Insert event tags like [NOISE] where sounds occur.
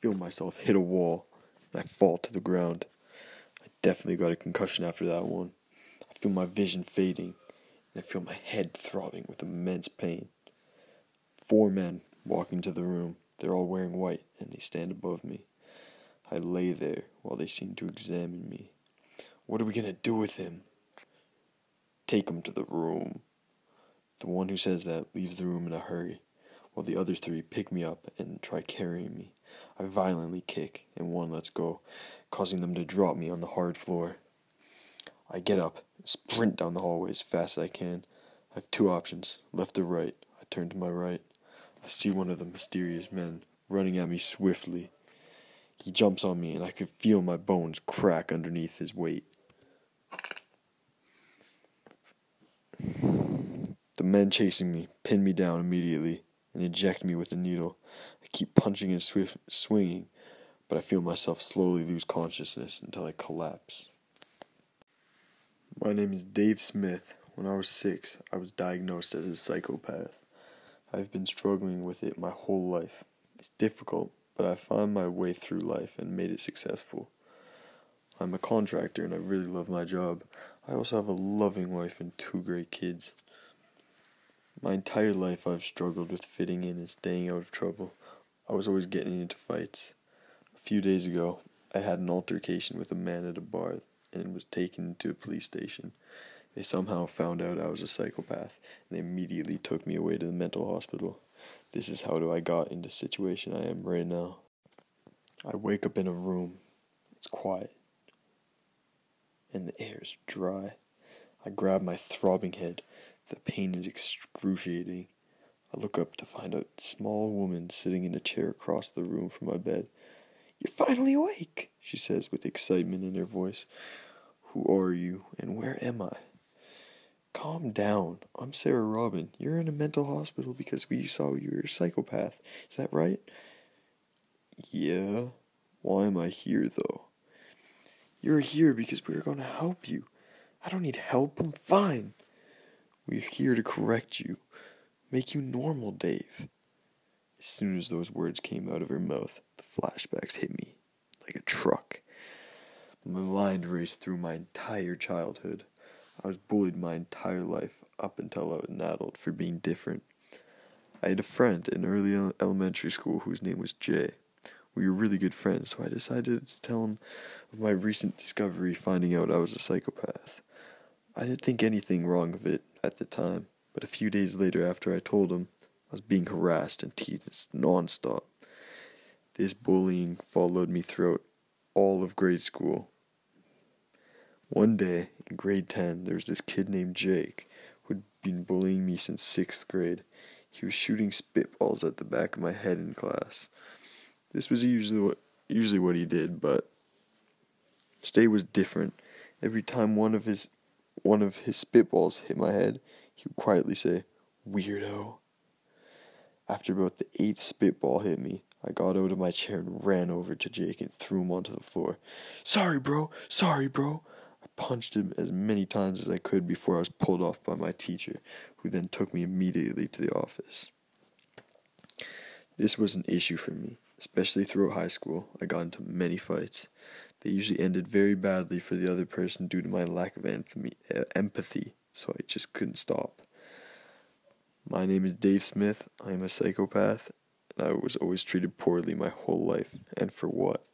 feel myself hit a wall, and I fall to the ground. I definitely got a concussion after that one. I feel my vision fading, and I feel my head throbbing with immense pain. Four men walk into the room. They're all wearing white, and they stand above me. I lay there while they seem to examine me. What are we going to do with him? Take him to the room. The one who says that leaves the room in a hurry, while the other three pick me up and try carrying me. I violently kick, and one lets go, causing them to drop me on the hard floor. I get up, sprint down the hallway as fast as I can. I have two options, left or right. I turn to my right. I see one of the mysterious men running at me swiftly. He jumps on me, and I can feel my bones crack underneath his weight. [SIGHS] The men chasing me pin me down immediately and inject me with a needle. I keep punching and swift swinging, but I feel myself slowly lose consciousness until I collapse. My name is Dave Smith. When I was six, I was diagnosed as a psychopath. I've been struggling with it my whole life. It's difficult, but I found my way through life and made it successful. I'm a contractor and I really love my job. I also have a loving wife and two great kids. My entire life I've struggled with fitting in and staying out of trouble. I was always getting into fights. A few days ago, I had an altercation with a man at a bar and was taken to a police station. They somehow found out I was a psychopath, and they immediately took me away to the mental hospital. This is how do I got into the situation I am right now. I wake up in a room. It's quiet. And the air is dry. I grab my throbbing head. The pain is excruciating. I look up to find a small woman sitting in a chair across the room from my bed. You're finally awake, she says with excitement in her voice. Who are you and where am I? Calm down. I'm Sarah Robin. You're in a mental hospital because we saw you were a psychopath. Is that right? Yeah. Why am I here, though? You're here because we're going to help you. I don't need help. I'm fine. We're here to correct you, make you normal, Dave. As soon as those words came out of her mouth, the flashbacks hit me like a truck. My mind raced through my entire childhood. I was bullied my entire life up until I was an adult for being different. I had a friend in early elementary school whose name was Jay. We were really good friends, so I decided to tell him of my recent discovery finding out I was a psychopath. I didn't think anything wrong of it at the time, but a few days later, after I told him, I was being harassed and teased nonstop. This bullying followed me throughout all of grade school. One day, in grade 10, there was this kid named Jake who'd been bullying me since sixth grade. He was shooting spitballs at the back of my head in class. This was usually what usually what he did, but today was different. Every time one of his one of his spitballs hit my head, he would quietly say, Weirdo. After about the eighth spitball hit me, I got out of my chair and ran over to Jake and threw him onto the floor. Sorry, bro. Sorry, bro. I punched him as many times as I could before I was pulled off by my teacher, who then took me immediately to the office. This was an issue for me, especially throughout high school. I got into many fights. They usually ended very badly for the other person due to my lack of empathy, so I just couldn't stop. My name is Dave Smith. I am a psychopath, and I was always treated poorly my whole life. And for what?